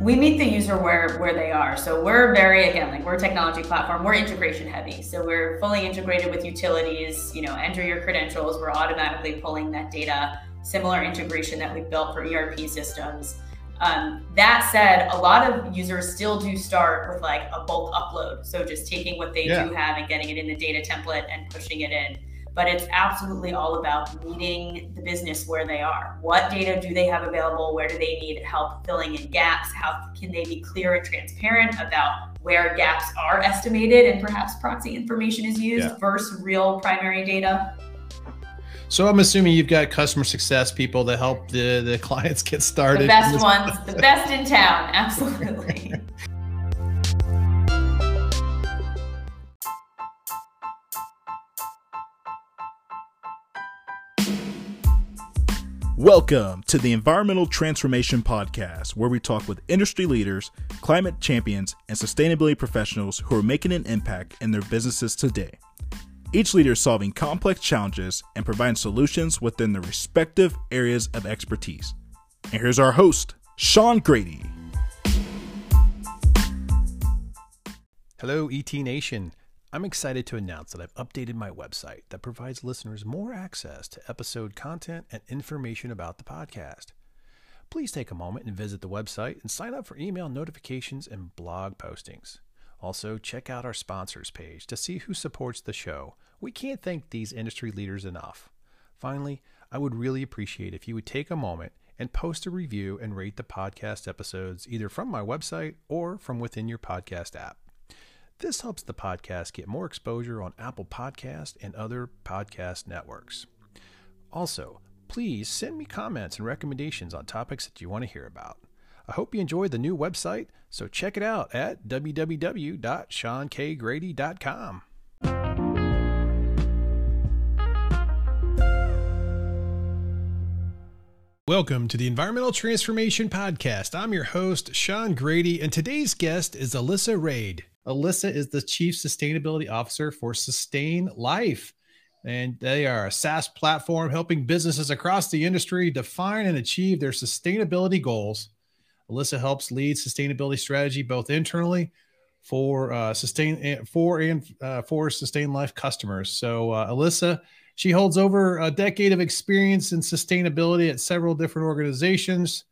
we meet the user where where they are. So we're very again like we're a technology platform. We're integration heavy. So we're fully integrated with utilities. You know, enter your credentials. We're automatically pulling that data. Similar integration that we've built for ERP systems. Um, that said, a lot of users still do start with like a bulk upload. So just taking what they yeah. do have and getting it in the data template and pushing it in but it's absolutely all about meeting the business where they are. What data do they have available? Where do they need help filling in gaps? How can they be clear and transparent about where gaps are estimated and perhaps proxy information is used yeah. versus real primary data? So I'm assuming you've got customer success people that help the, the clients get started. The best ones, the best in town, absolutely. Welcome to the Environmental Transformation Podcast, where we talk with industry leaders, climate champions, and sustainability professionals who are making an impact in their businesses today. Each leader is solving complex challenges and providing solutions within their respective areas of expertise. And here's our host, Sean Grady. Hello, ET Nation. I'm excited to announce that I've updated my website that provides listeners more access to episode content and information about the podcast. Please take a moment and visit the website and sign up for email notifications and blog postings. Also, check out our sponsors page to see who supports the show. We can't thank these industry leaders enough. Finally, I would really appreciate if you would take a moment and post a review and rate the podcast episodes either from my website or from within your podcast app. This helps the podcast get more exposure on Apple Podcast and other podcast networks. Also, please send me comments and recommendations on topics that you want to hear about. I hope you enjoyed the new website, so check it out at www.seankgrady.com. Welcome to the Environmental Transformation Podcast. I'm your host, Sean Grady, and today's guest is Alyssa Rade. Alyssa is the Chief Sustainability Officer for Sustain Life. And they are a SaaS platform helping businesses across the industry define and achieve their sustainability goals. Alyssa helps lead sustainability strategy both internally for uh, sustain eh, for and uh, for sustain life customers. So uh, Alyssa, she holds over a decade of experience in sustainability at several different organizations,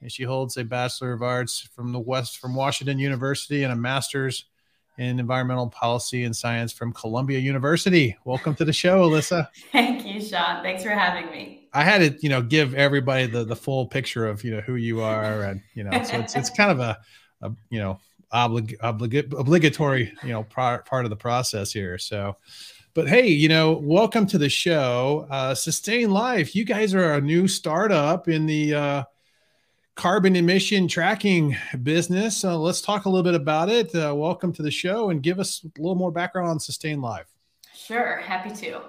and she holds a Bachelor of Arts from the West from Washington University and a Master's in environmental policy and science from Columbia University. Welcome to the show, Alyssa. Thank you, Sean. Thanks for having me. I had to, you know, give everybody the the full picture of you know who you are, and you know, so it's it's kind of a, a you know oblig, oblig, obligatory you know part part of the process here. So, but hey, you know, welcome to the show, uh, Sustain Life. You guys are a new startup in the uh, carbon emission tracking business. Uh, let's talk a little bit about it. Uh, welcome to the show and give us a little more background on Sustain Life. Sure, happy to.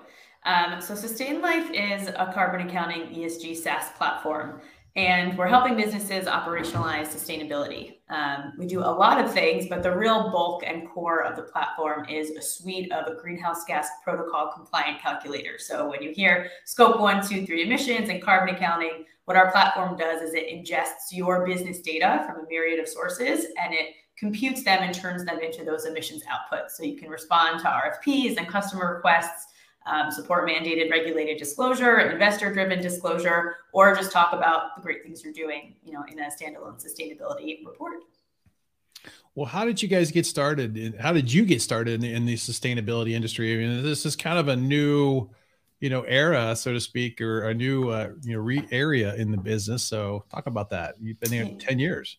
Um, so, Sustain Life is a carbon accounting ESG SaaS platform and we're helping businesses operationalize sustainability. Um, we do a lot of things, but the real bulk and core of the platform is a suite of a greenhouse gas protocol compliant calculator. So when you hear scope one, two, three emissions and carbon accounting, what our platform does is it ingests your business data from a myriad of sources and it computes them and turns them into those emissions outputs. So you can respond to RFPs and customer requests um, support mandated regulated disclosure, investor driven disclosure, or just talk about the great things you're doing, you know, in a standalone sustainability report. Well, how did you guys get started? How did you get started in the, in the sustainability industry? I mean, this is kind of a new, you know, era, so to speak, or a new, uh, you know, re- area in the business. So, talk about that. You've been here ten years.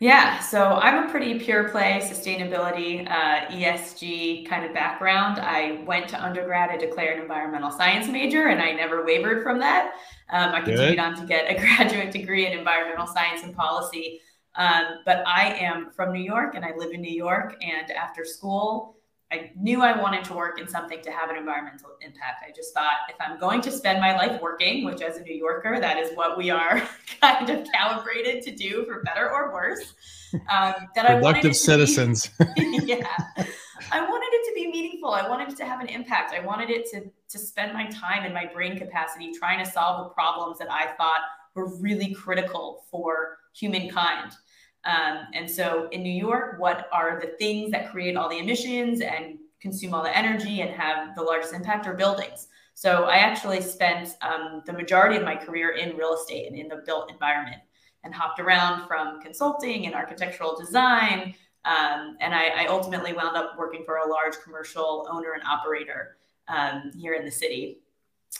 Yeah, so I'm a pretty pure play sustainability, uh, ESG kind of background. I went to undergrad, I declared an environmental science major, and I never wavered from that. Um, I continued Good. on to get a graduate degree in environmental science and policy. Um, but I am from New York and I live in New York. And after school, I knew I wanted to work in something to have an environmental impact. I just thought if I'm going to spend my life working, which as a New Yorker, that is what we are kind of calibrated to do for better or worse. Um, that I productive citizens. Be, yeah, I wanted it to be meaningful. I wanted it to have an impact. I wanted it to to spend my time and my brain capacity trying to solve the problems that I thought were really critical for humankind. Um, and so in New York, what are the things that create all the emissions and consume all the energy and have the largest impact are buildings. So I actually spent um, the majority of my career in real estate and in the built environment and hopped around from consulting and architectural design. Um, and I, I, ultimately wound up working for a large commercial owner and operator um, here in the city.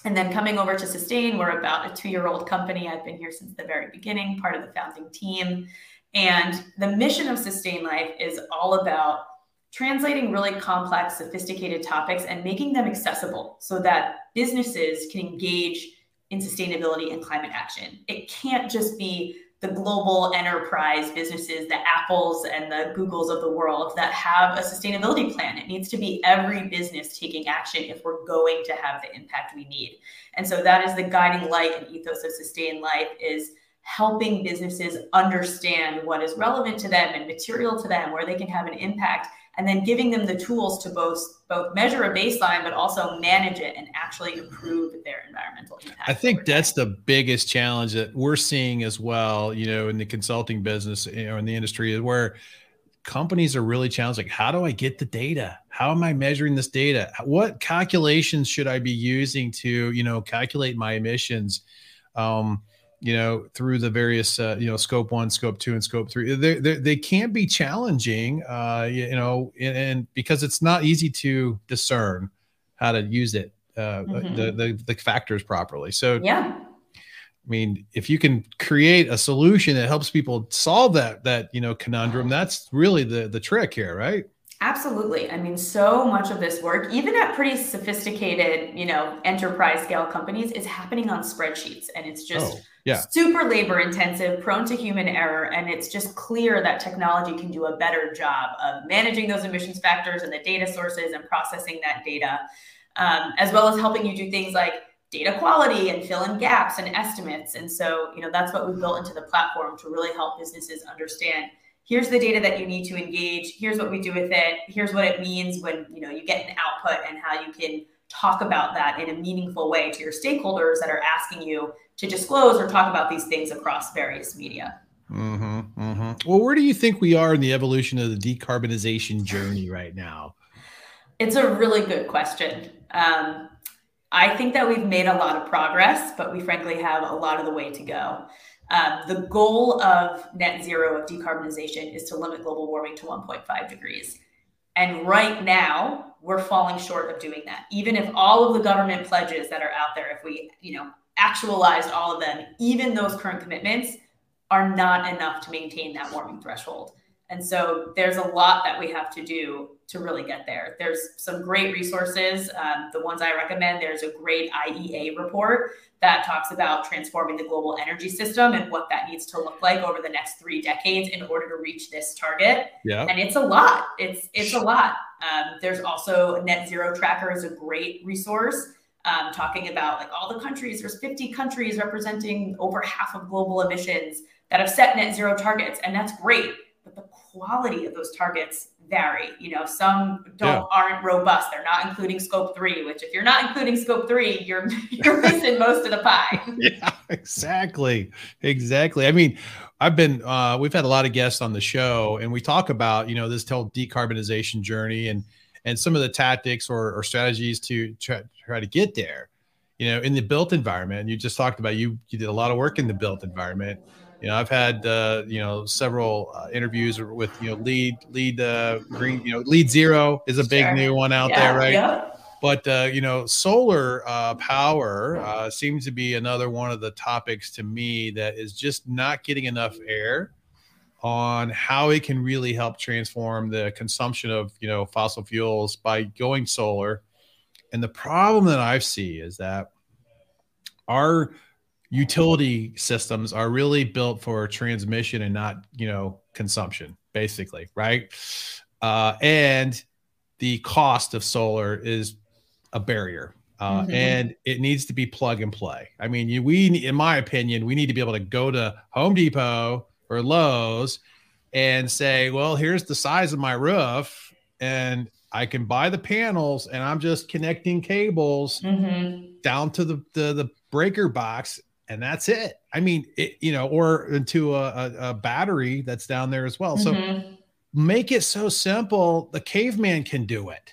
And then coming over to Sustain, we're about a two year old company. I've been here since the very beginning, part of the founding team. And the mission of Sustain Life is all about translating really complex, sophisticated topics and making them accessible so that businesses can engage in sustainability and climate action. It can't just be the global enterprise businesses, the Apples and the Googles of the world that have a sustainability plan. It needs to be every business taking action if we're going to have the impact we need. And so that is the guiding light and ethos of Sustain Life is helping businesses understand what is relevant to them and material to them, where they can have an impact and then giving them the tools to both both measure a baseline but also manage it and actually improve their environmental impact. I think that's the biggest challenge that we're seeing as well, you know, in the consulting business know, in the industry where companies are really challenged like how do I get the data? How am I measuring this data? What calculations should I be using to, you know, calculate my emissions? Um, you know, through the various, uh, you know, scope one, scope two, and scope three. They, they, they can be challenging, uh, you, know, and, and, because it's not easy to discern how to use it, uh, mm-hmm. the, the, the factors properly. So, yeah. I mean, if you can create a solution that helps people solve that that you know conundrum, that's really the the trick here, right? Absolutely. I mean, so much of this work, even at pretty sophisticated, you know, enterprise scale companies, is happening on spreadsheets. And it's just oh, yeah. super labor intensive, prone to human error. And it's just clear that technology can do a better job of managing those emissions factors and the data sources and processing that data, um, as well as helping you do things like data quality and fill in gaps and estimates. And so, you know, that's what we've built into the platform to really help businesses understand here's the data that you need to engage here's what we do with it here's what it means when you know you get an output and how you can talk about that in a meaningful way to your stakeholders that are asking you to disclose or talk about these things across various media. Mm-hmm, mm-hmm. well where do you think we are in the evolution of the decarbonization journey right now? It's a really good question. Um, i think that we've made a lot of progress but we frankly have a lot of the way to go um, the goal of net zero of decarbonization is to limit global warming to 1.5 degrees. And right now, we're falling short of doing that. Even if all of the government pledges that are out there, if we, you know, actualized all of them, even those current commitments are not enough to maintain that warming threshold. And so there's a lot that we have to do to really get there. There's some great resources. Um, the ones I recommend, there's a great IEA report that talks about transforming the global energy system and what that needs to look like over the next three decades in order to reach this target. Yeah. And it's a lot. It's it's a lot. Um, there's also Net Zero Tracker is a great resource. Um, talking about like all the countries. There's 50 countries representing over half of global emissions that have set net zero targets, and that's great. But the quality of those targets vary. You know, some don't yeah. aren't robust. They're not including scope three, which if you're not including scope three, you're you're missing most of the pie. Yeah, exactly. Exactly. I mean, I've been uh we've had a lot of guests on the show and we talk about, you know, this whole decarbonization journey and and some of the tactics or, or strategies to try, try to get there. You know, in the built environment, you just talked about you you did a lot of work in the built environment you know, I've had uh, you know several uh, interviews with you know LEED LEED uh, green you know LEED zero is a big sure. new one out yeah, there, right? Yeah. But uh, you know, solar uh, power uh, seems to be another one of the topics to me that is just not getting enough air on how it can really help transform the consumption of you know fossil fuels by going solar. And the problem that I see is that our utility systems are really built for transmission and not you know consumption basically right uh, and the cost of solar is a barrier uh, mm-hmm. and it needs to be plug and play i mean you, we in my opinion we need to be able to go to home depot or lowes and say well here's the size of my roof and I can buy the panels and I'm just connecting cables mm-hmm. down to the, the, the breaker box and that's it. I mean, it, you know, or into a, a, a, battery that's down there as well. Mm-hmm. So make it so simple. The caveman can do it.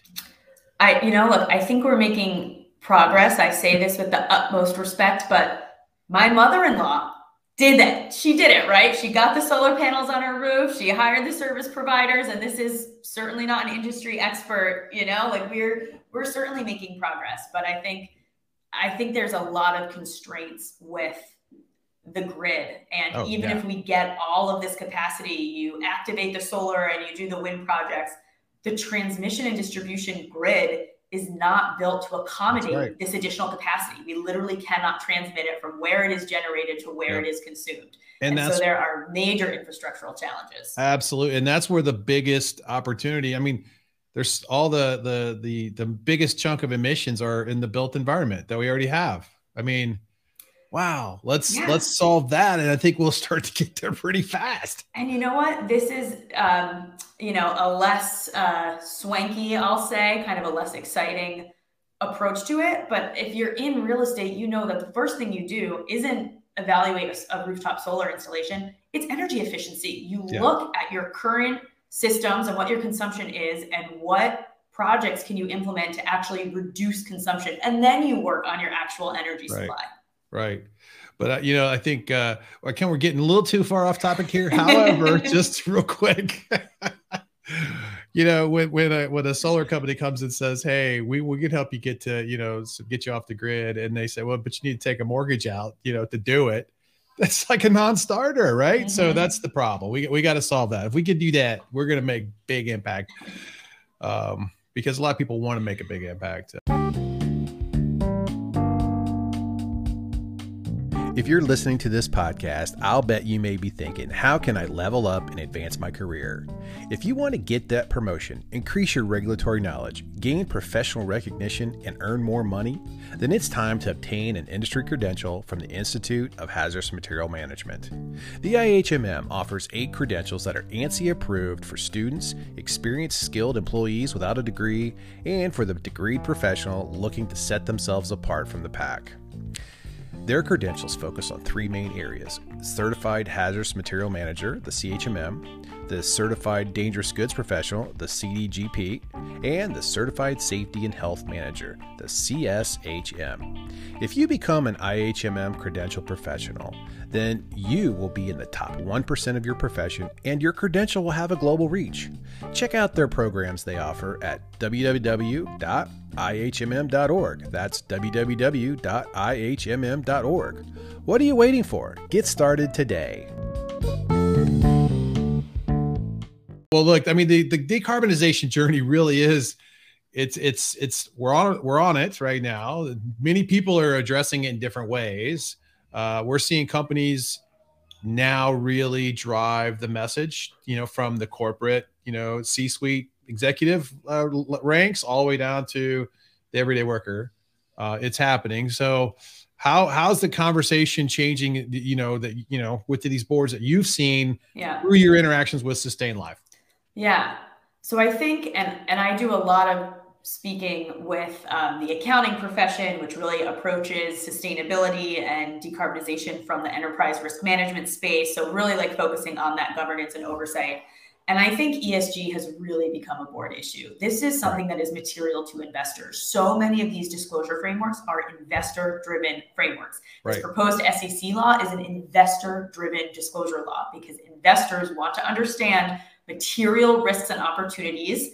I, you know, look, I think we're making progress. I say this with the utmost respect, but my mother-in-law did it. She did it, right? She got the solar panels on her roof. She hired the service providers, and this is certainly not an industry expert. You know, like we're we're certainly making progress, but I think I think there's a lot of constraints with the grid. And oh, even yeah. if we get all of this capacity, you activate the solar and you do the wind projects, the transmission and distribution grid is not built to accommodate right. this additional capacity. We literally cannot transmit it from where it is generated to where it is consumed. And, and so there are major infrastructural challenges. Absolutely. And that's where the biggest opportunity, I mean, there's all the the the the biggest chunk of emissions are in the built environment that we already have. I mean, wow, let's yeah. let's solve that, and I think we'll start to get there pretty fast. And you know what? This is um, you know a less uh, swanky, I'll say, kind of a less exciting approach to it. But if you're in real estate, you know that the first thing you do isn't evaluate a, a rooftop solar installation; it's energy efficiency. You yeah. look at your current systems and what your consumption is and what projects can you implement to actually reduce consumption. And then you work on your actual energy right. supply. Right. But uh, you know i think uh can we're getting a little too far off topic here. However just real quick you know when when a, when a solar company comes and says hey we, we can help you get to you know get you off the grid and they say well but you need to take a mortgage out you know to do it that's like a non-starter, right? Mm-hmm. So that's the problem. We we got to solve that. If we could do that, we're going to make big impact. Um, because a lot of people want to make a big impact. If you're listening to this podcast, I'll bet you may be thinking, how can I level up and advance my career? If you want to get that promotion, increase your regulatory knowledge, gain professional recognition, and earn more money, then it's time to obtain an industry credential from the Institute of Hazardous Material Management. The IHMM offers eight credentials that are ANSI approved for students, experienced skilled employees without a degree, and for the degree professional looking to set themselves apart from the pack. Their credentials focus on three main areas Certified Hazardous Material Manager, the CHMM, the Certified Dangerous Goods Professional, the CDGP, and the Certified Safety and Health Manager, the CSHM. If you become an IHMM credential professional, then you will be in the top 1% of your profession and your credential will have a global reach. Check out their programs they offer at www.ihmm.org. That's www.ihmm.org. What are you waiting for? Get started today. Well, look, I mean, the, the decarbonization journey really is it's it's it's we're on we're on it right now. Many people are addressing it in different ways. Uh, we're seeing companies now really drive the message, you know, from the corporate, you know, C-suite executive uh, ranks all the way down to the everyday worker. Uh, it's happening. So, how how's the conversation changing? You know that you know with these boards that you've seen yeah. through your interactions with Sustain Life. Yeah. So I think, and and I do a lot of speaking with um, the accounting profession, which really approaches sustainability and decarbonization from the enterprise risk management space. So, really like focusing on that governance and oversight. And I think ESG has really become a board issue. This is something that is material to investors. So many of these disclosure frameworks are investor driven frameworks. Right. This proposed SEC law is an investor driven disclosure law because investors want to understand material risks and opportunities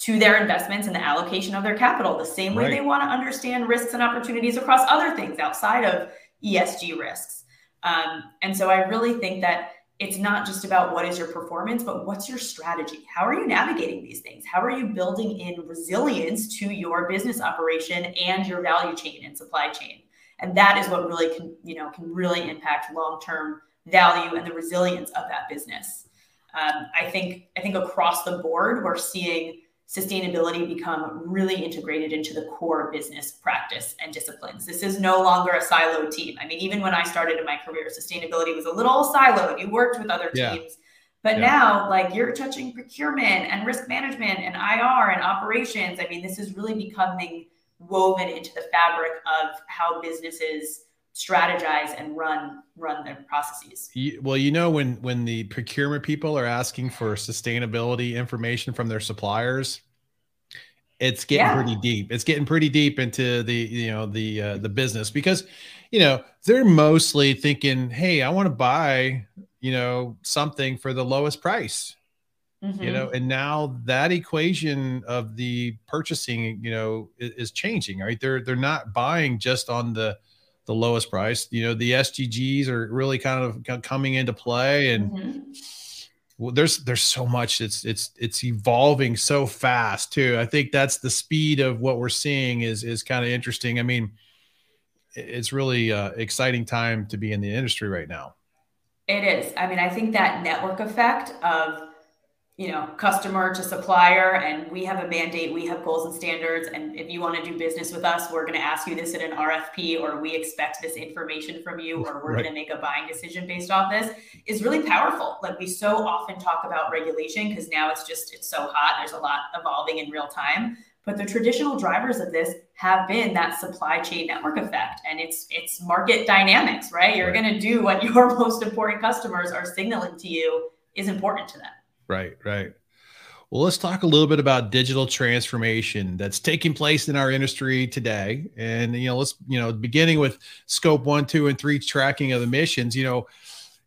to their investments and the allocation of their capital, the same way right. they want to understand risks and opportunities across other things outside of ESG risks. Um, and so I really think that it's not just about what is your performance, but what's your strategy? How are you navigating these things? How are you building in resilience to your business operation and your value chain and supply chain? And that is what really can, you know, can really impact long-term value and the resilience of that business. Um, I think I think across the board, we're seeing sustainability become really integrated into the core business practice and disciplines. This is no longer a siloed team. I mean, even when I started in my career, sustainability was a little siloed. You worked with other yeah. teams. But yeah. now, like you're touching procurement and risk management and IR and operations. I mean, this is really becoming woven into the fabric of how businesses strategize and run run their processes. Well, you know when when the procurement people are asking for sustainability information from their suppliers, it's getting yeah. pretty deep. It's getting pretty deep into the you know the uh, the business because you know they're mostly thinking, "Hey, I want to buy you know something for the lowest price." Mm-hmm. You know, and now that equation of the purchasing, you know, is, is changing. Right? They're they're not buying just on the the lowest price. You know, the SDGs are really kind of coming into play, and mm-hmm. well, there's there's so much. It's it's it's evolving so fast too. I think that's the speed of what we're seeing is is kind of interesting. I mean, it's really uh, exciting time to be in the industry right now. It is. I mean, I think that network effect of you know, customer to supplier, and we have a mandate, we have goals and standards. And if you want to do business with us, we're going to ask you this in an RFP, or we expect this information from you, or we're right. going to make a buying decision based off this is really powerful. Like we so often talk about regulation because now it's just, it's so hot. There's a lot evolving in real time. But the traditional drivers of this have been that supply chain network effect, and it's it's market dynamics, right? You're right. going to do what your most important customers are signaling to you is important to them. Right, right. Well, let's talk a little bit about digital transformation that's taking place in our industry today. And you know, let's you know, beginning with scope one, two, and three tracking of emissions. You know,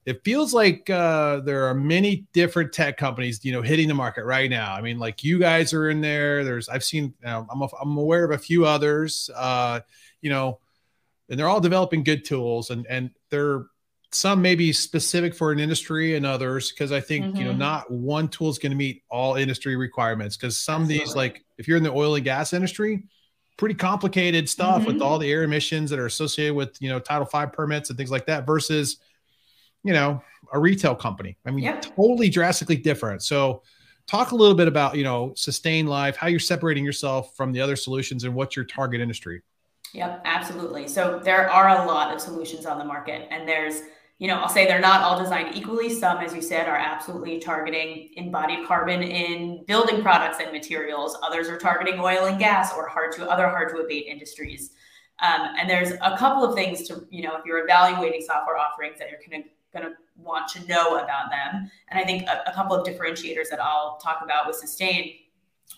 it feels like uh, there are many different tech companies, you know, hitting the market right now. I mean, like you guys are in there. There's I've seen, you know, I'm a, I'm aware of a few others. Uh, you know, and they're all developing good tools, and and they're some may be specific for an industry and others because I think mm-hmm. you know mm-hmm. not one tool is going to meet all industry requirements because some Absolutely. of these like if you're in the oil and gas industry pretty complicated stuff mm-hmm. with all the air emissions that are associated with you know title 5 permits and things like that versus you know a retail company I mean yep. totally drastically different so talk a little bit about you know sustain life how you're separating yourself from the other solutions and what's your target industry Yep, absolutely. So there are a lot of solutions on the market, and there's you know, I'll say they're not all designed equally. Some, as you said, are absolutely targeting embodied carbon in building products and materials. Others are targeting oil and gas or hard to other hard to abate industries. Um, and there's a couple of things to, you know, if you're evaluating software offerings that you're going to going to want to know about them. And I think a, a couple of differentiators that I'll talk about with Sustain.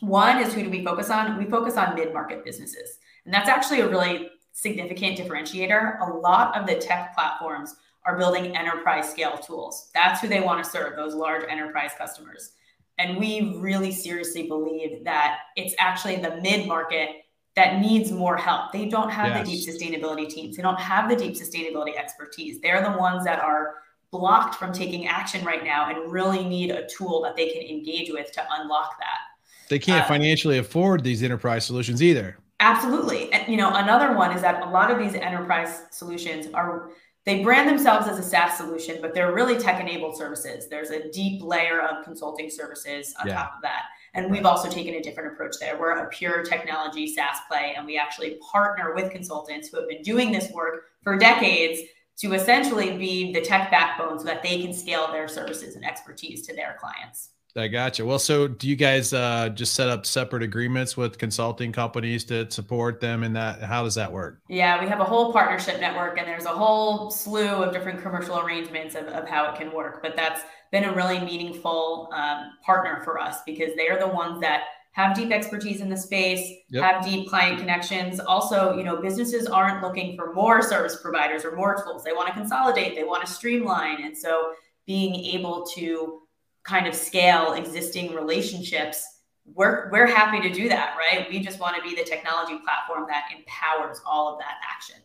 One is who do we focus on? We focus on mid-market businesses. And that's actually a really significant differentiator. A lot of the tech platforms are building enterprise scale tools. That's who they want to serve, those large enterprise customers. And we really seriously believe that it's actually the mid market that needs more help. They don't have yes. the deep sustainability teams, they don't have the deep sustainability expertise. They're the ones that are blocked from taking action right now and really need a tool that they can engage with to unlock that. They can't uh, financially afford these enterprise solutions either. Absolutely. And you know, another one is that a lot of these enterprise solutions are they brand themselves as a SaaS solution, but they're really tech enabled services. There's a deep layer of consulting services on yeah. top of that. And we've also taken a different approach there. We're a pure technology SaaS play, and we actually partner with consultants who have been doing this work for decades to essentially be the tech backbone so that they can scale their services and expertise to their clients. I gotcha. Well, so do you guys uh, just set up separate agreements with consulting companies to support them in that? How does that work? Yeah, we have a whole partnership network and there's a whole slew of different commercial arrangements of, of how it can work. But that's been a really meaningful um, partner for us because they are the ones that have deep expertise in the space, yep. have deep client connections. Also, you know, businesses aren't looking for more service providers or more tools. They want to consolidate, they want to streamline. And so being able to kind of scale existing relationships we're we're happy to do that right? We just want to be the technology platform that empowers all of that action.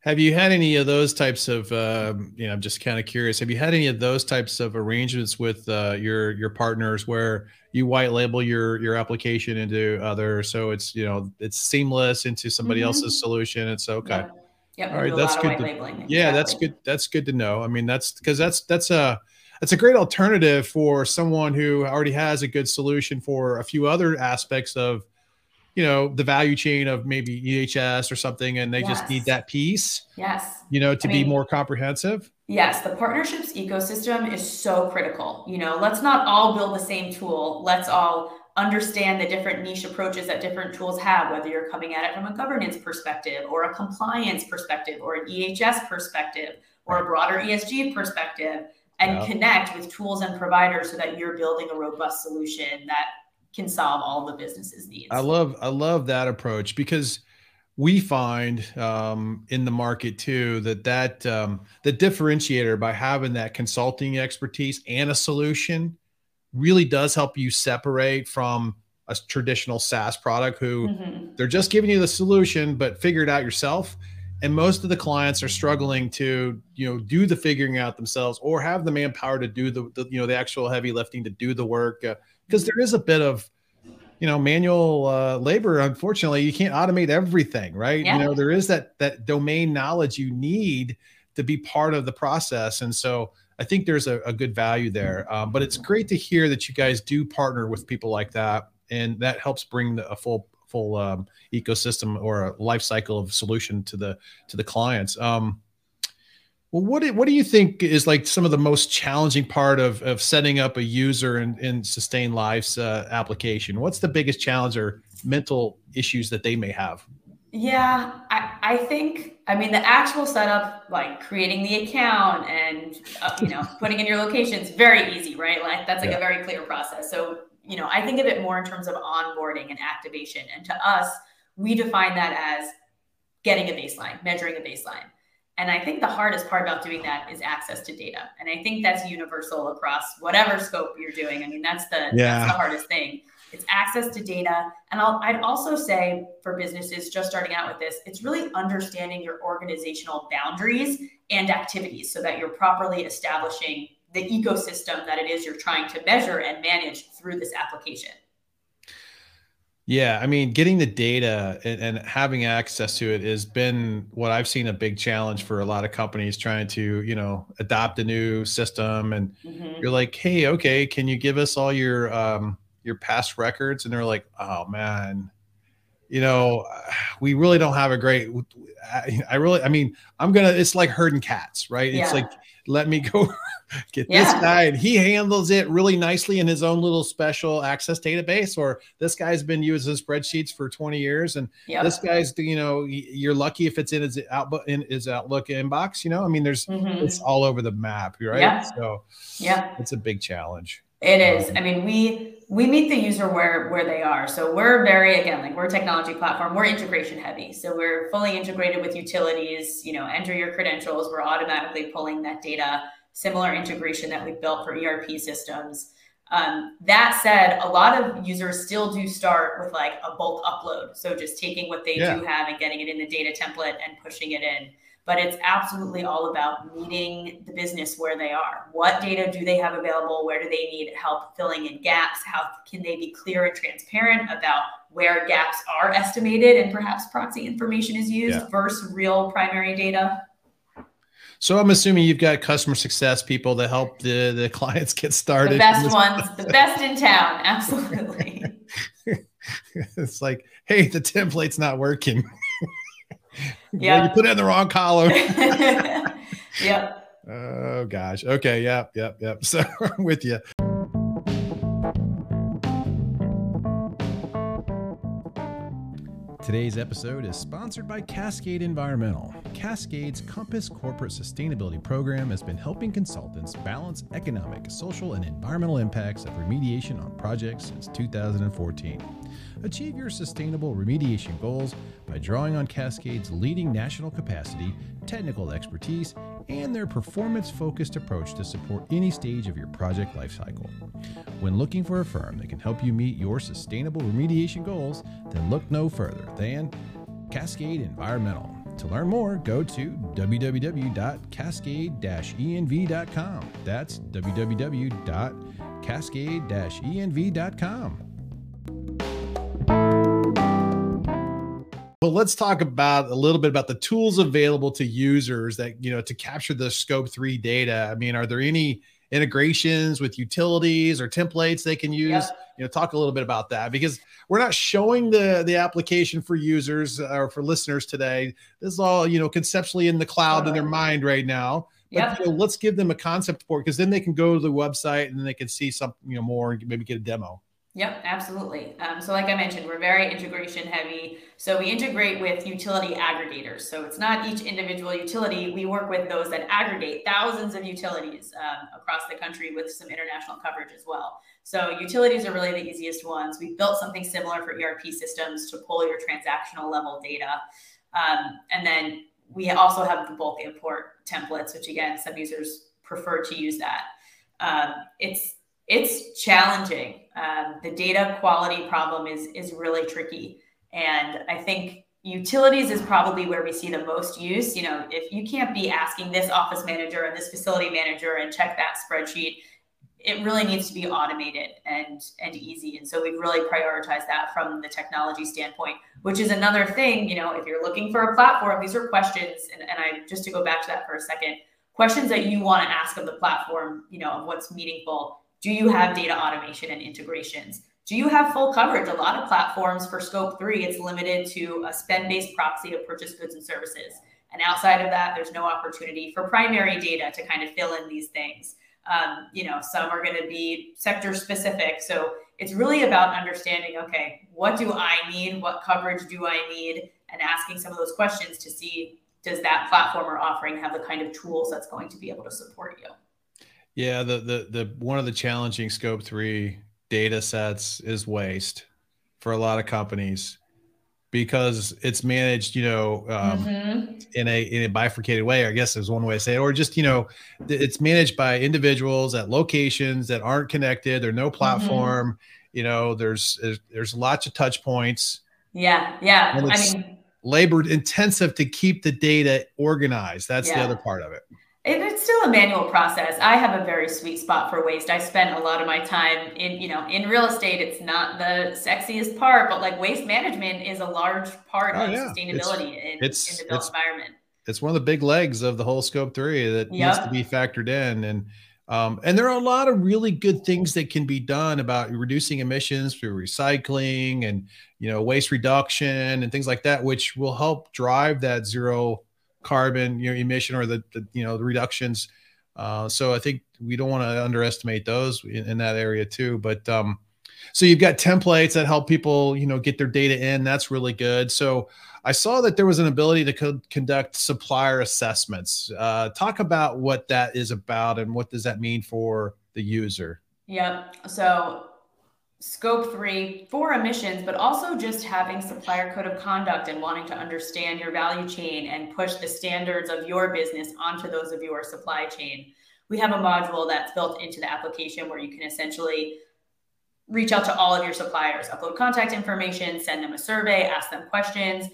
Have you had any of those types of um, you know i'm just kind of curious have you had any of those types of arrangements with uh, your your partners where you white label your your application into other so it's you know it's seamless into somebody mm-hmm. else's solution it's okay. Yeah yep, all right that's good to, yeah exactly. that's good that's good to know. I mean that's because that's that's a it's a great alternative for someone who already has a good solution for a few other aspects of you know the value chain of maybe ehs or something and they yes. just need that piece yes. you know to I be more comprehensive. Yes the partnerships ecosystem is so critical you know let's not all build the same tool. Let's all understand the different niche approaches that different tools have, whether you're coming at it from a governance perspective or a compliance perspective or an EHS perspective or a broader ESG perspective, and yeah. connect with tools and providers so that you're building a robust solution that can solve all the business's needs. I love I love that approach because we find um, in the market too that that um, the differentiator by having that consulting expertise and a solution really does help you separate from a traditional SaaS product who mm-hmm. they're just giving you the solution but figure it out yourself and most of the clients are struggling to you know do the figuring out themselves or have the manpower to do the, the you know the actual heavy lifting to do the work because uh, there is a bit of you know manual uh, labor unfortunately. You can't automate everything right? Yeah. you know there is that that domain knowledge you need to be part of the process. And so i think there's a, a good value there. Um, but it's great to hear that you guys do partner with people like that and that helps bring the, a full full um, ecosystem or a life cycle of solution to the to the clients um, well, what do, what do you think is like some of the most challenging part of, of setting up a user in, in Sustain Life's uh, application? What's the biggest challenge or mental issues that they may have? Yeah, I, I think, I mean, the actual setup, like creating the account and, uh, you know, putting in your locations, very easy, right? Like that's like yeah. a very clear process. So, you know, I think of it more in terms of onboarding and activation. And to us, we define that as getting a baseline, measuring a baseline. And I think the hardest part about doing that is access to data. And I think that's universal across whatever scope you're doing. I mean, that's the, yeah. that's the hardest thing. It's access to data. And I'll, I'd also say for businesses just starting out with this, it's really understanding your organizational boundaries and activities so that you're properly establishing the ecosystem that it is you're trying to measure and manage through this application. Yeah, I mean, getting the data and, and, having access to it has been what I've seen a big challenge for a lot of companies trying to, you know, adopt a new system. And mm-hmm. you're like, hey, okay, can you give us all your um, your past records? And they're like, oh man, you know, we really don't have a great. I, I really, I mean, I'm gonna. It's like herding cats, right? Yeah. It's like let me go get yeah. this guy and he handles it really nicely in his own little special access database or this guy's been using spreadsheets for 20 years and yep. this guy's you know you're lucky if it's in his outlook in his outlook inbox you know i mean there's mm-hmm. it's all over the map right yeah. so yeah it's a big challenge it is um, i mean we we meet the user where where they are so we're very again like we're a technology platform we're integration heavy so we're fully integrated with utilities you know enter your credentials we're automatically pulling that data similar integration that we've built for ERP systems. Um, that said, a lot of users still do start with like a bulk upload. So just taking what they yeah. do have and getting it in the data template and pushing it in. But it's absolutely all about meeting the business where they are. What data do they have available? Where do they need help filling in gaps? How can they be clear and transparent about where gaps are estimated and perhaps proxy information is used yeah. versus real primary data? So I'm assuming you've got customer success people that help the, the clients get started. The best ones, the best in town. Absolutely. it's like, hey, the template's not working. yeah. you put it in the wrong column. yep. Oh gosh. Okay. Yep. Yep. Yep. So I'm with you. Today's episode is sponsored by Cascade Environmental. Cascade's Compass Corporate Sustainability Program has been helping consultants balance economic, social, and environmental impacts of remediation on projects since 2014. Achieve your sustainable remediation goals by drawing on Cascade's leading national capacity, technical expertise, and their performance focused approach to support any stage of your project lifecycle. When looking for a firm that can help you meet your sustainable remediation goals, then look no further than Cascade Environmental. To learn more, go to www.cascade-env.com. That's www.cascade-env.com. Well, let's talk about a little bit about the tools available to users that, you know, to capture the scope three data. I mean, are there any integrations with utilities or templates they can use? Yeah. You know, talk a little bit about that because we're not showing the the application for users uh, or for listeners today. This is all, you know, conceptually in the cloud in their mind right now. But yep. you know, let's give them a concept for because then they can go to the website and then they can see something, you know, more and maybe get a demo. Yep, absolutely. Um, so, like I mentioned, we're very integration heavy. So, we integrate with utility aggregators. So, it's not each individual utility. We work with those that aggregate thousands of utilities um, across the country with some international coverage as well. So, utilities are really the easiest ones. We built something similar for ERP systems to pull your transactional level data. Um, and then we also have the bulk import templates, which again, some users prefer to use that. Um, it's it's challenging. Um, the data quality problem is is really tricky, and I think utilities is probably where we see the most use. You know, if you can't be asking this office manager and this facility manager and check that spreadsheet, it really needs to be automated and and easy. And so we've really prioritized that from the technology standpoint, which is another thing. You know, if you're looking for a platform, these are questions, and, and I just to go back to that for a second, questions that you want to ask of the platform. You know, of what's meaningful do you have data automation and integrations? Do you have full coverage? A lot of platforms for scope three, it's limited to a spend based proxy of purchase goods and services. And outside of that, there's no opportunity for primary data to kind of fill in these things. Um, you know, some are going to be sector specific. So it's really about understanding okay, what do I need? What coverage do I need? And asking some of those questions to see does that platform or offering have the kind of tools that's going to be able to support you? Yeah, the the the one of the challenging scope three data sets is waste for a lot of companies because it's managed, you know, um, mm-hmm. in a in a bifurcated way. I guess is one way to say it, or just you know, it's managed by individuals at locations that aren't connected. There's no mm-hmm. platform. Mm-hmm. You know, there's there's lots of touch points. Yeah, yeah. I mean, labor intensive to keep the data organized. That's yeah. the other part of it it's still a manual process. I have a very sweet spot for waste. I spent a lot of my time in, you know, in real estate. It's not the sexiest part, but like waste management is a large part oh, of yeah. sustainability it's, in, it's, in the built environment. It's one of the big legs of the whole scope three that yep. needs to be factored in. And um, and there are a lot of really good things that can be done about reducing emissions through recycling and you know waste reduction and things like that, which will help drive that zero carbon you know, emission or the, the you know the reductions. Uh, so I think we don't want to underestimate those in, in, that area too. But um, so you've got templates that help people you know get their data in. That's really good. So I saw that there was an ability to co- conduct supplier assessments. Uh, talk about what that is about and what does that mean for the user. Yep. So scope three for emissions, but also just having supplier code of conduct and wanting to understand your value chain and push the standards of your business onto those of your supply chain. We have a module that's built into the application where you can essentially reach out to all of your suppliers, upload contact information, send them a survey, ask them questions,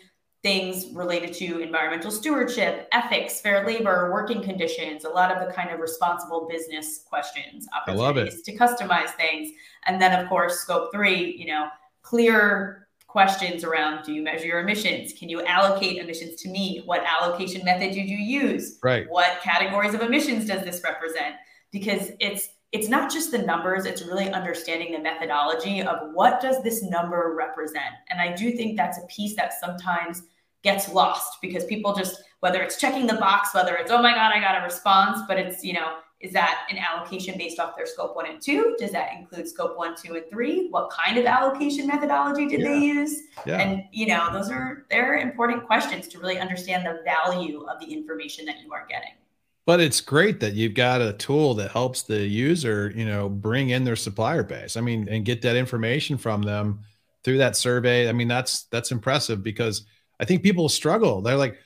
things related to environmental stewardship, ethics, fair labor, working conditions, a lot of the kind of responsible business questions, opportunities to customize things. And then, of course, scope three, you know, clear questions around do you measure your emissions? Can you allocate emissions to me? What allocation method did you use? Right. What categories of emissions does this represent? Because it's it's not just the numbers it's really understanding the methodology of what does this number represent. And i do think that's a piece that sometimes gets lost because people just whether it's checking the box whether it's oh my god i got a response but it's you know is that an allocation based off their scope one and two? Does that include scope one two and three? What kind of allocation methodology did yeah. they use? Yeah. and you know those are they're important questions to really understand the value of the information that you are getting but it's great that you've got a tool that helps the user, you know, bring in their supplier base. I mean, and get that information from them through that survey. I mean, that's that's impressive because I think people struggle. They're like,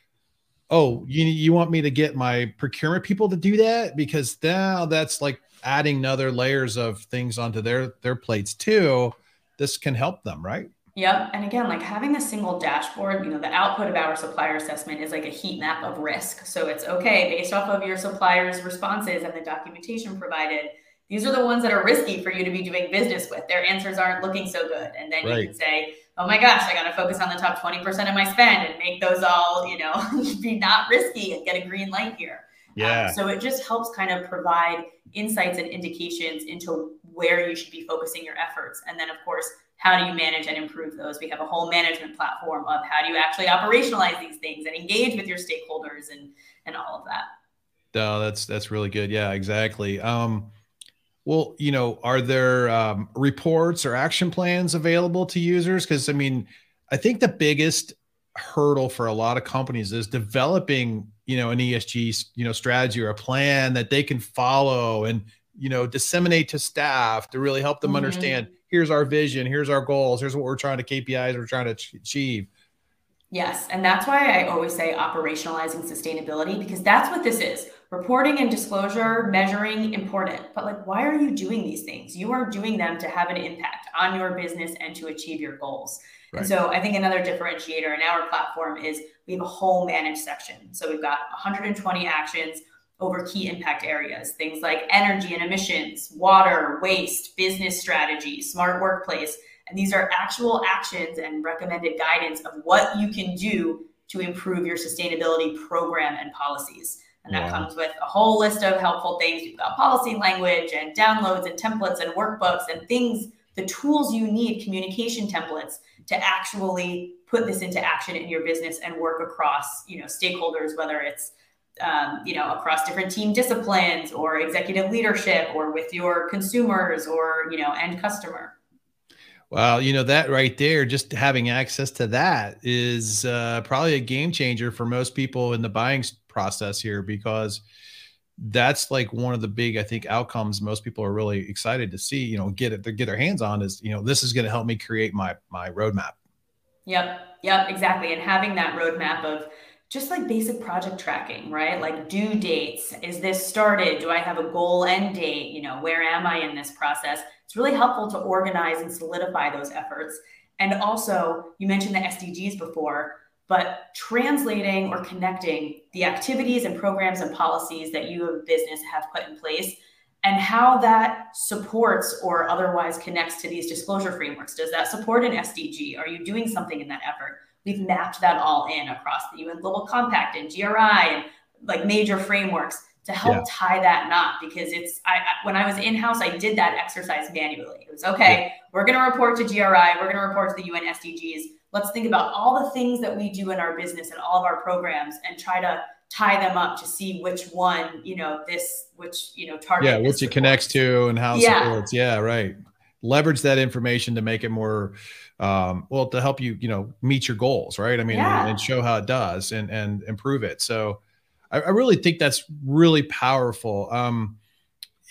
"Oh, you you want me to get my procurement people to do that because now that's like adding other layers of things onto their their plates too. This can help them, right?" Yep. And again, like having a single dashboard, you know, the output of our supplier assessment is like a heat map of risk. So it's okay based off of your supplier's responses and the documentation provided. These are the ones that are risky for you to be doing business with. Their answers aren't looking so good. And then right. you can say, oh my gosh, I got to focus on the top 20% of my spend and make those all, you know, be not risky and get a green light here. Yeah. Um, so it just helps kind of provide insights and indications into where you should be focusing your efforts. And then, of course, how do you manage and improve those? We have a whole management platform of how do you actually operationalize these things and engage with your stakeholders and and all of that. No, that's that's really good. Yeah, exactly. Um, Well, you know, are there um, reports or action plans available to users? Because I mean, I think the biggest hurdle for a lot of companies is developing, you know, an ESG, you know, strategy or a plan that they can follow and you know disseminate to staff to really help them mm-hmm. understand. Here's our vision. Here's our goals. Here's what we're trying to KPIs we're trying to achieve. Yes, and that's why I always say operationalizing sustainability because that's what this is reporting and disclosure, measuring, important. But like, why are you doing these things? You are doing them to have an impact on your business and to achieve your goals. Right. And so I think another differentiator in our platform is we have a whole managed section. So we've got 120 actions over key impact areas, things like energy and emissions, water, waste, business strategy, smart workplace. And these are actual actions and recommended guidance of what you can do to improve your sustainability program and policies. And that comes with a whole list of helpful things. You've got policy language and downloads and templates and workbooks and things, the tools you need, communication templates to actually put this into action in your business and work across, you know, stakeholders, whether it's um, you know, across different team disciplines or executive leadership or with your consumers or, you know, end customer. Well, you know, that right there, just having access to that is uh, probably a game changer for most people in the buying process here because that's like one of the big i think outcomes most people are really excited to see you know get it get their hands on is you know this is going to help me create my my roadmap yep yep exactly and having that roadmap of just like basic project tracking right like due dates is this started do i have a goal end date you know where am i in this process it's really helpful to organize and solidify those efforts and also you mentioned the sdgs before but translating or connecting the activities and programs and policies that you as business have put in place and how that supports or otherwise connects to these disclosure frameworks. Does that support an SDG? Are you doing something in that effort? We've mapped that all in across the UN Global Compact and GRI and like major frameworks to help yeah. tie that knot because it's I, I when I was in house I did that exercise manually. It was okay, yeah. we're going to report to GRI, we're going to report to the UN SDGs let's think about all the things that we do in our business and all of our programs and try to tie them up to see which one you know this which you know target yeah which it connects to and how it yeah. supports yeah right leverage that information to make it more um, well to help you you know meet your goals right? I mean yeah. and, show how it does and and improve it. So I, I really think that's really powerful. Um,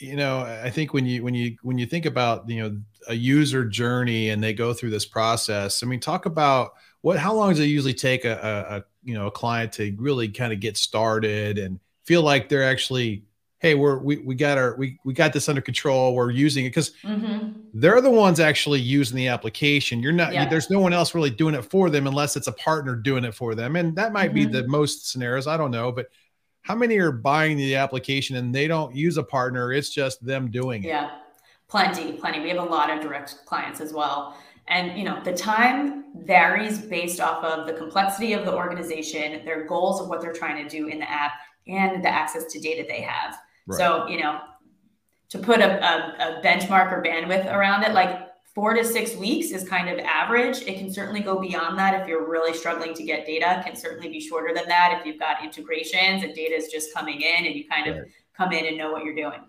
you know i think when you when you when you think about you know a user journey and they go through this process i mean talk about what how long does it usually take a, a, a you know a client to really kind of get started and feel like they're actually hey we're we, we got our we, we got this under control. We're using it. Because mm-hmm. they're the ones actually using the application. You're not yeah. there's no one else really doing it for them unless it's a partner doing it for them. And that might mm-hmm. be the most scenarios. I don't know. But how many are buying the application and they don't use a partner? It's just them doing it. Yeah. Plenty plenty. We have a lot of direct clients as well. And you know the time varies based off of the complexity of the organization their goals of what they're trying to do in the app and the access to data they have right. so you know to put a, a, a benchmark or bandwidth around it like four to six weeks is kind of average. It can certainly go beyond that if you're really struggling to get data. Can certainly be shorter than that if you've got integrations and data is just coming in and you kind of right. come in and know what you're doing.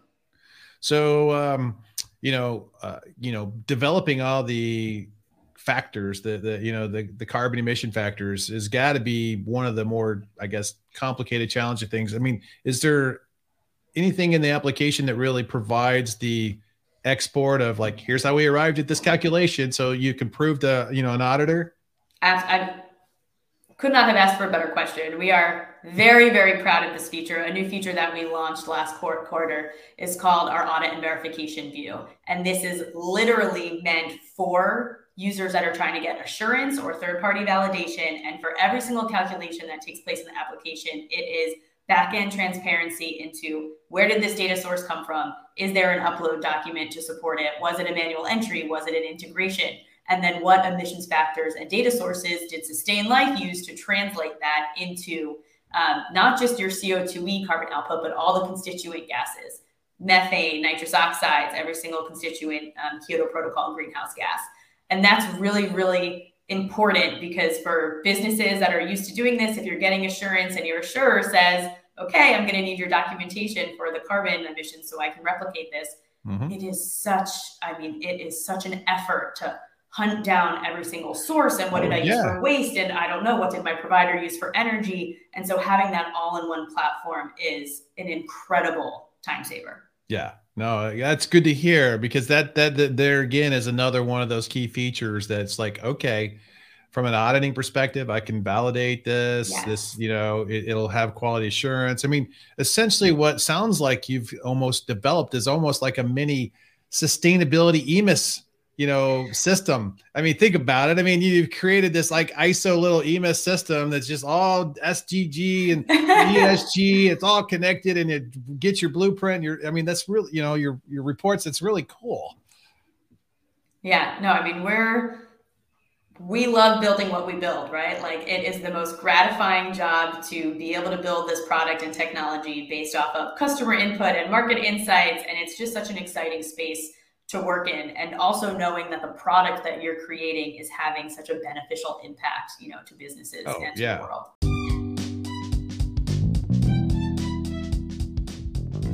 So, um, you know, uh, you know, developing all the factors, the the you know the the carbon emission factors, has got to be one of the more, I guess, complicated, challenging things. I mean, is there anything in the application that really provides the export of like here's how we arrived at this calculation so you can prove to you know an auditor? I could not have asked for a better question. We are very very proud of this feature. A new feature that we launched last quarter is called our audit and verification view and this is literally meant for users that are trying to get assurance or third party validation and for every single calculation that takes place in the application it is backend transparency into where did this data source come from? Is there an upload document to support it? Was it a manual entry? Was it an integration? And then what emissions factors and data sources did Sustain Life use to translate that into um, not just your CO2e carbon output, but all the constituent gases, methane, nitrous oxides, every single constituent um, Kyoto Protocol greenhouse gas. And that's really, really important because for businesses that are used to doing this, if you're getting assurance and your assurer says, okay, I'm going to need your documentation for the carbon emissions so I can replicate this, mm-hmm. it is such, I mean, it is such an effort to hunt down every single source and what did oh, I yeah. use for waste and I don't know what did my provider use for energy and so having that all in one platform is an incredible time saver. Yeah. No, that's good to hear because that, that that there again is another one of those key features that's like okay, from an auditing perspective, I can validate this. Yes. This, you know, it, will have quality assurance. I mean, essentially, what sounds like you've almost developed is almost like a mini sustainability EMIS you know system i mean think about it i mean you've created this like iso little emis system that's just all sgg and esg it's all connected and it gets your blueprint your i mean that's really you know your your reports it's really cool yeah no i mean we're we love building what we build right? Like it is the most gratifying job to be able to build this product and technology based off of customer input and market insights and it's just such an exciting space to work in and also knowing that the product that you're creating is having such a beneficial impact you know to businesses oh, and to yeah. the world.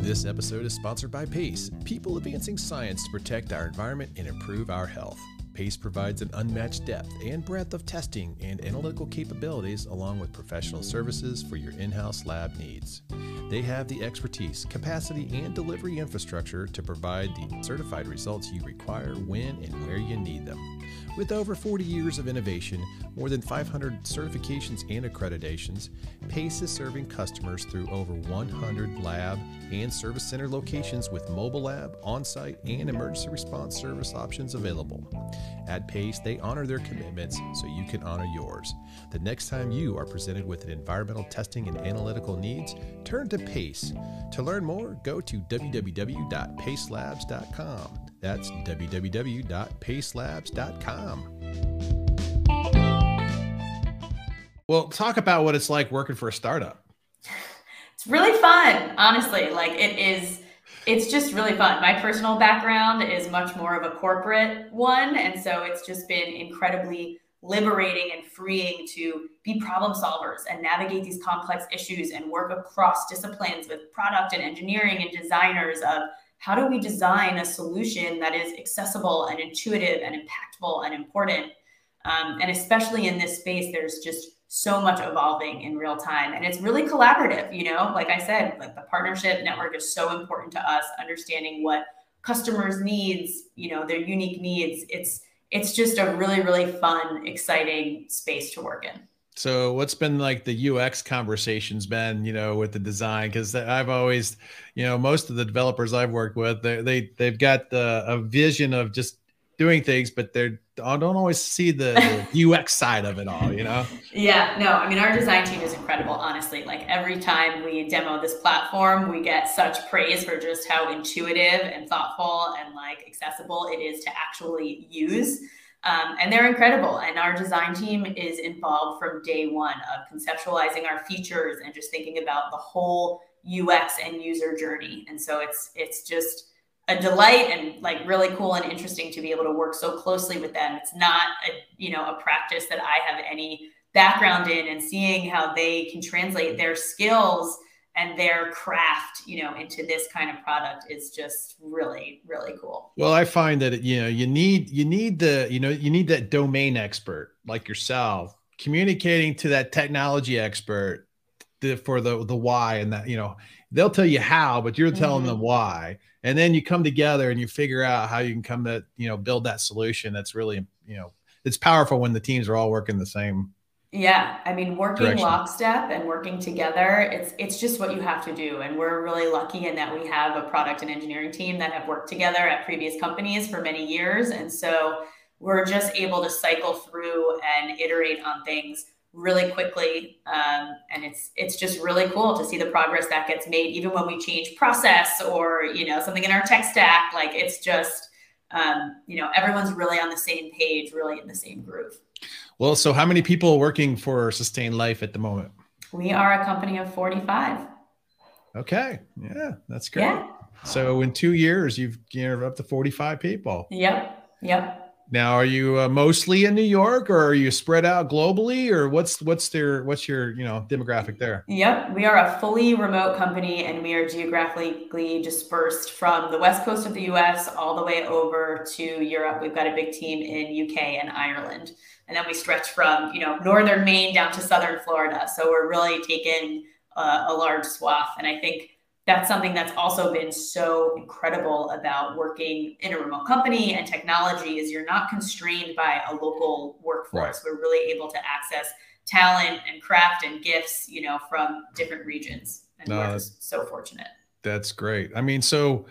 This episode is sponsored by pace people advancing science to protect our environment and improve our health pace provides an unmatched depth and breadth of testing and analytical capabilities along with professional services for your in-house lab needs they have the expertise, capacity, and delivery infrastructure to provide the certified results you require when and where you need them. With over 40 years of innovation, more than 500 certifications and accreditations, PACE is serving customers through over 100 lab and service center locations with mobile lab, on site, and emergency response service options available. At PACE, they honor their commitments so you can honor yours. The next time you are presented with an environmental testing and analytical needs, turn to PACE. To learn more, go to www.pacelabs.com. That's www.pacelabs.com. Well, talk about what it's like working for a startup. It's really fun, honestly. Like it is it's just really fun. My personal background is much more of a corporate one, and so it's just been incredibly liberating and freeing to be problem solvers and navigate these complex issues and work across disciplines with product and engineering and designers of how do we design a solution that is accessible and intuitive and impactful and important? Um, and especially in this space there's just so much evolving in real time and it's really collaborative you know? Like i said like the partnership network is so important to us understanding what customers needs you know their unique needs. It's it's just a really really fun exciting space to work in so what's been like the UX conversations been, you know, with the design? Because I've always, you know, most of the developers I've worked with, they, they they've got the, a vision of just doing things, but they don't always see the, the UX side of it all, you know? Yeah, no, I mean, our design team is incredible, honestly. Like every time we demo this platform, we get such praise for just how intuitive and thoughtful and like accessible it is to actually use. Um, and they're incredible. And our design team is involved from day one of conceptualizing our features and just thinking about the whole UX and user journey. And so it's it's just a delight and like really cool and interesting to be able to work so closely with them. It's not a you know a practice that I have any background in, and seeing how they can translate their skills and their craft you know into this kind of product is just really really cool well i find that you know you need you need the you know you need that domain expert like yourself communicating to that technology expert the, for the the why and that you know they'll tell you how but you're telling mm-hmm. them why and then you come together and you figure out how you can come to you know build that solution that's really you know it's powerful when the teams are all working the same yeah, I mean, working direction. lockstep and working together, it's it's just what you have to do. And we're really lucky in that we have a product and engineering team that have worked together at previous companies for many years, and so we're just able to cycle through and iterate on things really quickly. Um, and it's it's just really cool to see the progress that gets made, even when we change process or you know something in our tech stack. Like it's just um, you know everyone's really on the same page, really in the same groove. Well, so how many people are working for Sustain Life at the moment? We are a company of 45. Okay. Yeah, that's great. Yeah. So in two years, you've geared up to 45 people. Yep. Yep. Now, are you uh, mostly in New York, or are you spread out globally, or what's what's their what's your you know demographic there? Yep, we are a fully remote company, and we are geographically dispersed from the west coast of the U.S. all the way over to Europe. We've got a big team in UK and Ireland, and then we stretch from you know northern Maine down to southern Florida. So we're really taking a large swath, and I think that's something that's also been so incredible about working in a remote company and technology is you're not constrained by a local workforce. Right. We're really able to access talent and craft and gifts, you know, from different regions. And we're so fortunate. That's great. I mean, so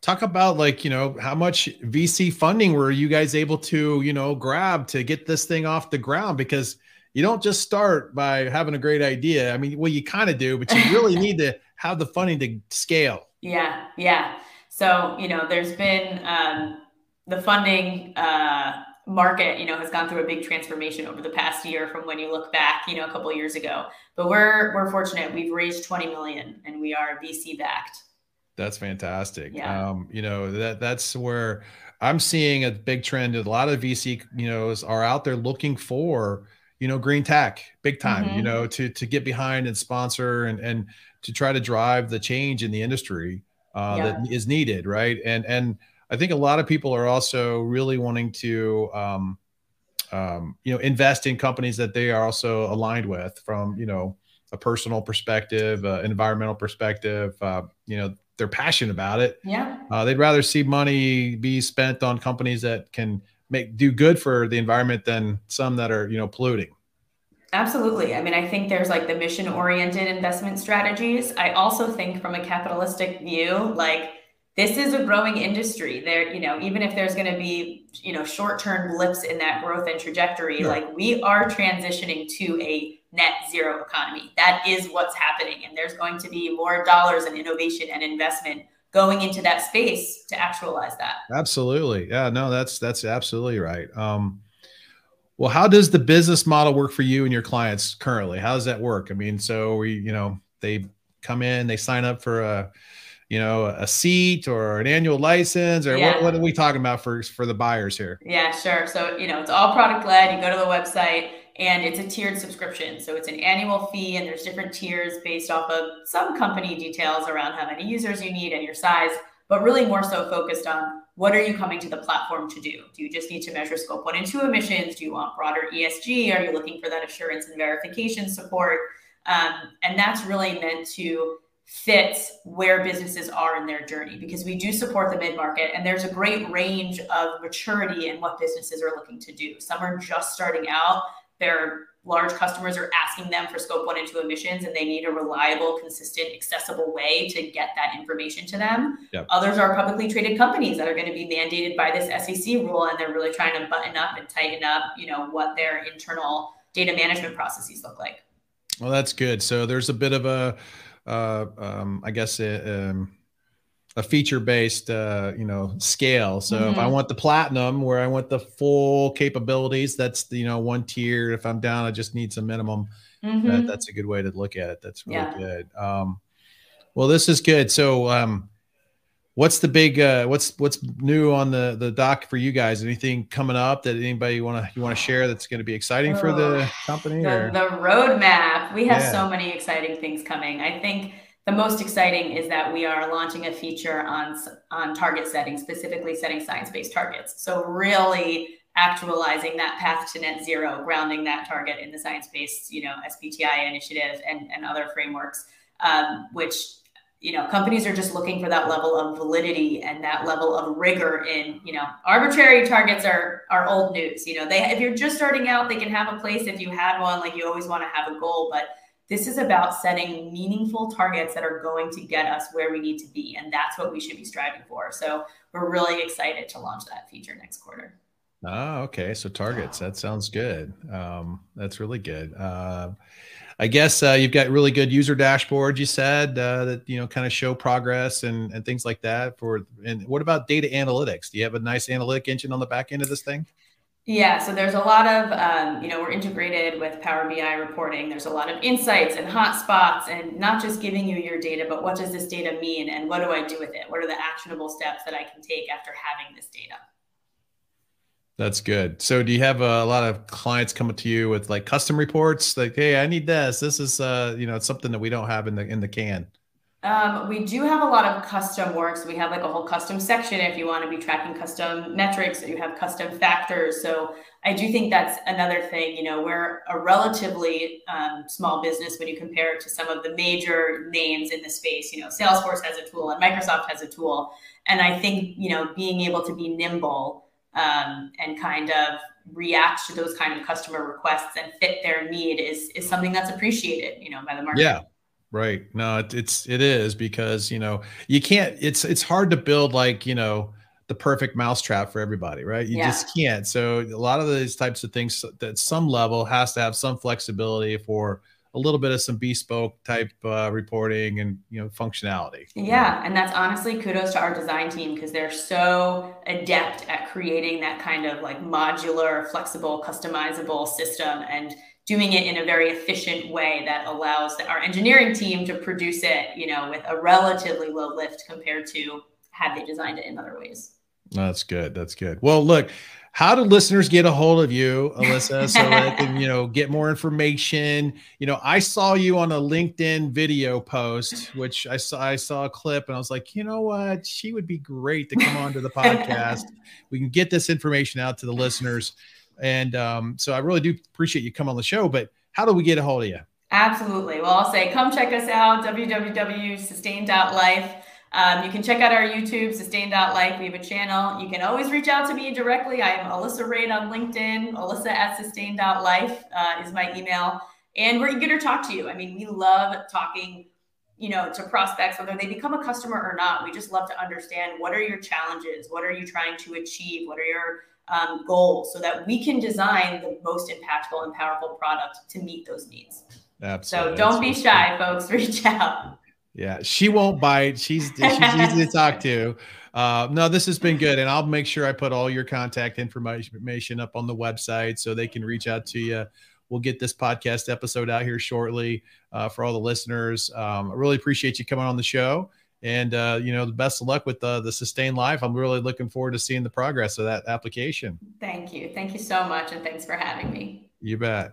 talk about like, you know, how much VC funding were you guys able to, you know, grab to get this thing off the ground? Because you don't just start by having a great idea. I mean, well, you kind of do, but you really need to have the funding to scale. Yeah, yeah. So you know, there's been um, the funding uh, market. You know, has gone through a big transformation over the past year from when you look back. You know, a couple years ago. But we're we're fortunate. We've raised 20 million, and we are VC backed. That's fantastic. Yeah. Um, you know that that's where I'm seeing a big trend. A lot of VC, you know, are out there looking for you know green tech big time mm-hmm. you know to to get behind and sponsor and and to try to drive the change in the industry uh, yeah. that is needed, right? And and I think a lot of people are also really wanting to, um, um, you know, invest in companies that they are also aligned with from you know a personal perspective, uh, environmental perspective. Uh, you know, they're passionate about it. Yeah. Uh, they'd rather see money be spent on companies that can make do good for the environment than some that are you know polluting. Absolutely. I mean, I think there's like the mission oriented investment strategies. I also think from a capitalistic view, like this is a growing industry there, you know, even if there's going to be, you know, short term blips in that growth and trajectory, like we are transitioning to a net zero economy. That is what's happening. And there's going to be more dollars and innovation and investment going into that space to actualize that. Absolutely. Yeah, no, that's, that's absolutely right. Um, well, how does the business model work for you and your clients currently? How does that work? I mean, so we, you know, they come in, they sign up for a, you know, a seat or an annual license, or yeah. what, what, are we talking about for for the buyers here? Yeah, sure. So you know, it's all product led. You go to the website, and it's a tiered subscription. So it's an annual fee, and there's different tiers based off of some company details around how many users you need and your size, but really more so focused on what are you coming to the platform to do? Do you just need to measure scope one and two emissions? Do you want broader ESG? Are you looking for that assurance and verification support? Um, and that's really meant to fit where businesses are in their journey because we do support the mid market and there's a great range of maturity in what businesses are looking to do. Some are just starting out, they're large customers are asking them for scope one and two emissions and they need a reliable consistent accessible way to get that information to them. Yep. others are publicly traded companies that are going to be mandated by this sec rule and they're really trying to button up and tighten up you know what their internal data management processes look like. Well that's good. So there's a bit of a uh, um, I guess a, um, a feature based uh, you know scale so mm-hmm. if i mm-hmm. want the platinum where i want the full capabilities that's the, you know one tier if i'm down i just need some minimum mm-hmm. that, that's a good way to look at it that's really yeah. good um, well this is good so um, what's the big uh, what's what's new on the the dock for you guys anything coming up that anybody want to you want to share that's going to be exciting oh, for the oh, company the, the roadmap we have yeah. so many exciting things coming i think the most exciting is that we are launching a feature on on target setting, specifically setting science-based targets. So really actualizing that path to net zero, grounding that target in the science-based, you know, SBTI initiative and, and other frameworks, um, which you know companies are just looking for that level of validity and that level of rigor in you know arbitrary targets are are old news you know they if you're just starting out they can have a place if you had one like you always want to have a goal but this is about setting meaningful targets that are going to get us where we need to be. And that's what we should be striving for. So we're really excited to launch that feature next quarter. Oh, okay. So targets, that sounds good. Um, that's really good. Uh, I guess uh, you've got really good user dashboards. You said uh, that you know kind of show progress and and things like that. For and what about data analytics? Do you have a nice analytic engine on the back end of this thing? Yeah, so there's a lot of, um, you know, we're integrated with Power BI reporting. There's a lot of insights and hotspots, and not just giving you your data, but what does this data mean and what do I do with it? What are the actionable steps that I can take after having this data? That's good. So, do you have a, lot of clients coming to you with like custom reports? Like, hey, I need this. This is, uh, you know, it's something that we don't have in the in the can. Um, we do have a lot of custom work. So we have like a whole custom section if you want to be tracking custom metrics, you have custom factors. So I do think that's another thing. You know, we're a relatively um, small business when you compare it to some of the major names in the space. You know, Salesforce has a tool and Microsoft has a tool. And I think, you know, being able to be nimble um, and kind of react to those kind of customer requests and fit their need is, is something that's appreciated, you know, by the market. Yeah. Right. No, it, it's it is because you know you can't. It's it's hard to build like you know the perfect mousetrap for everybody, right? You yeah. just can't. So a lot of these types of things that some level has to have some flexibility for a little bit of some bespoke type uh, reporting and you know functionality. Yeah, and that's honestly kudos to our design team because they're so adept at creating that kind of like modular, flexible, customizable system and doing it in a very efficient way that allows our engineering team to produce it, you know, with a relatively low lift compared to had they designed it in other ways. That's good. That's good. Well, look, how do listeners get a hold of you, Alyssa, so they can, you know, get more information? You know, I saw you on a LinkedIn video post, which I saw I saw a clip and I was like, you know what? She would be great to come on to the podcast. we can get this information out to the listeners. And um, so I really do appreciate you come on the show. But how do we get a hold of you? Absolutely. Well, I'll say come check us out, www.sustain.life. Um, you can check out our YouTube, sustain.life. We have a channel. You can always reach out to me directly. I am Alyssa Rade on LinkedIn. Alyssa at sustain.life uh, is my email. And we're eager to talk to you. I mean, we love talking you know to prospects whether they become a customer or not we just love to understand what are your challenges what are you trying to achieve what are your um, goals so that we can design the most impactful and powerful product to meet those needs. Absolutely. So don't be shy, folks. Reach out. Yeah, she won't bite. She's she's easy to talk to. Uh, no, this has been good, and I'll make sure I put all your contact information up on the website so they can reach out to you. We'll get this podcast episode out here shortly uh, for all the listeners. Um, I really appreciate you coming on the show. And uh, you know, the best of luck with the the Sustain Life. I'm really looking forward to seeing the progress of that application. Thank you. Thank you so much, and thanks for having me. You bet.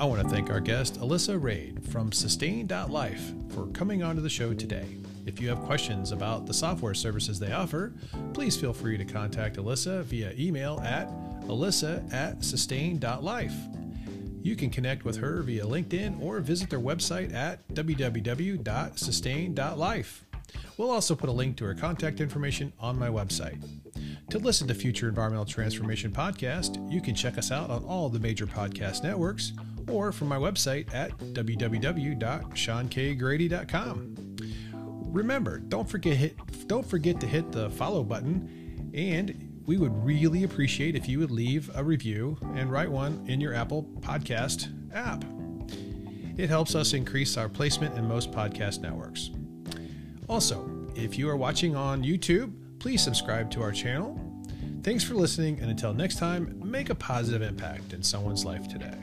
I want to thank our guest, Alyssa Rade from Sustain.life, for coming onto the show today. If you have questions about the software services they offer, please feel free to contact Alyssa via email at alyssa at sustain.life. You can connect with her via LinkedIn or visit their website at www.sustain.life. We'll also put a link to her contact information on my website. To listen to future Environmental Transformation podcast, you can check us out on all the major podcast networks or from my website at www.seankgrady.com. Remember, don't forget hit, don't forget to hit the follow button and we would really appreciate if you would leave a review and write one in your Apple Podcast app. It helps us increase our placement in most podcast networks. Also, if you are watching on YouTube, please subscribe to our channel. Thanks for listening, and until next time, make a positive impact in someone's life today.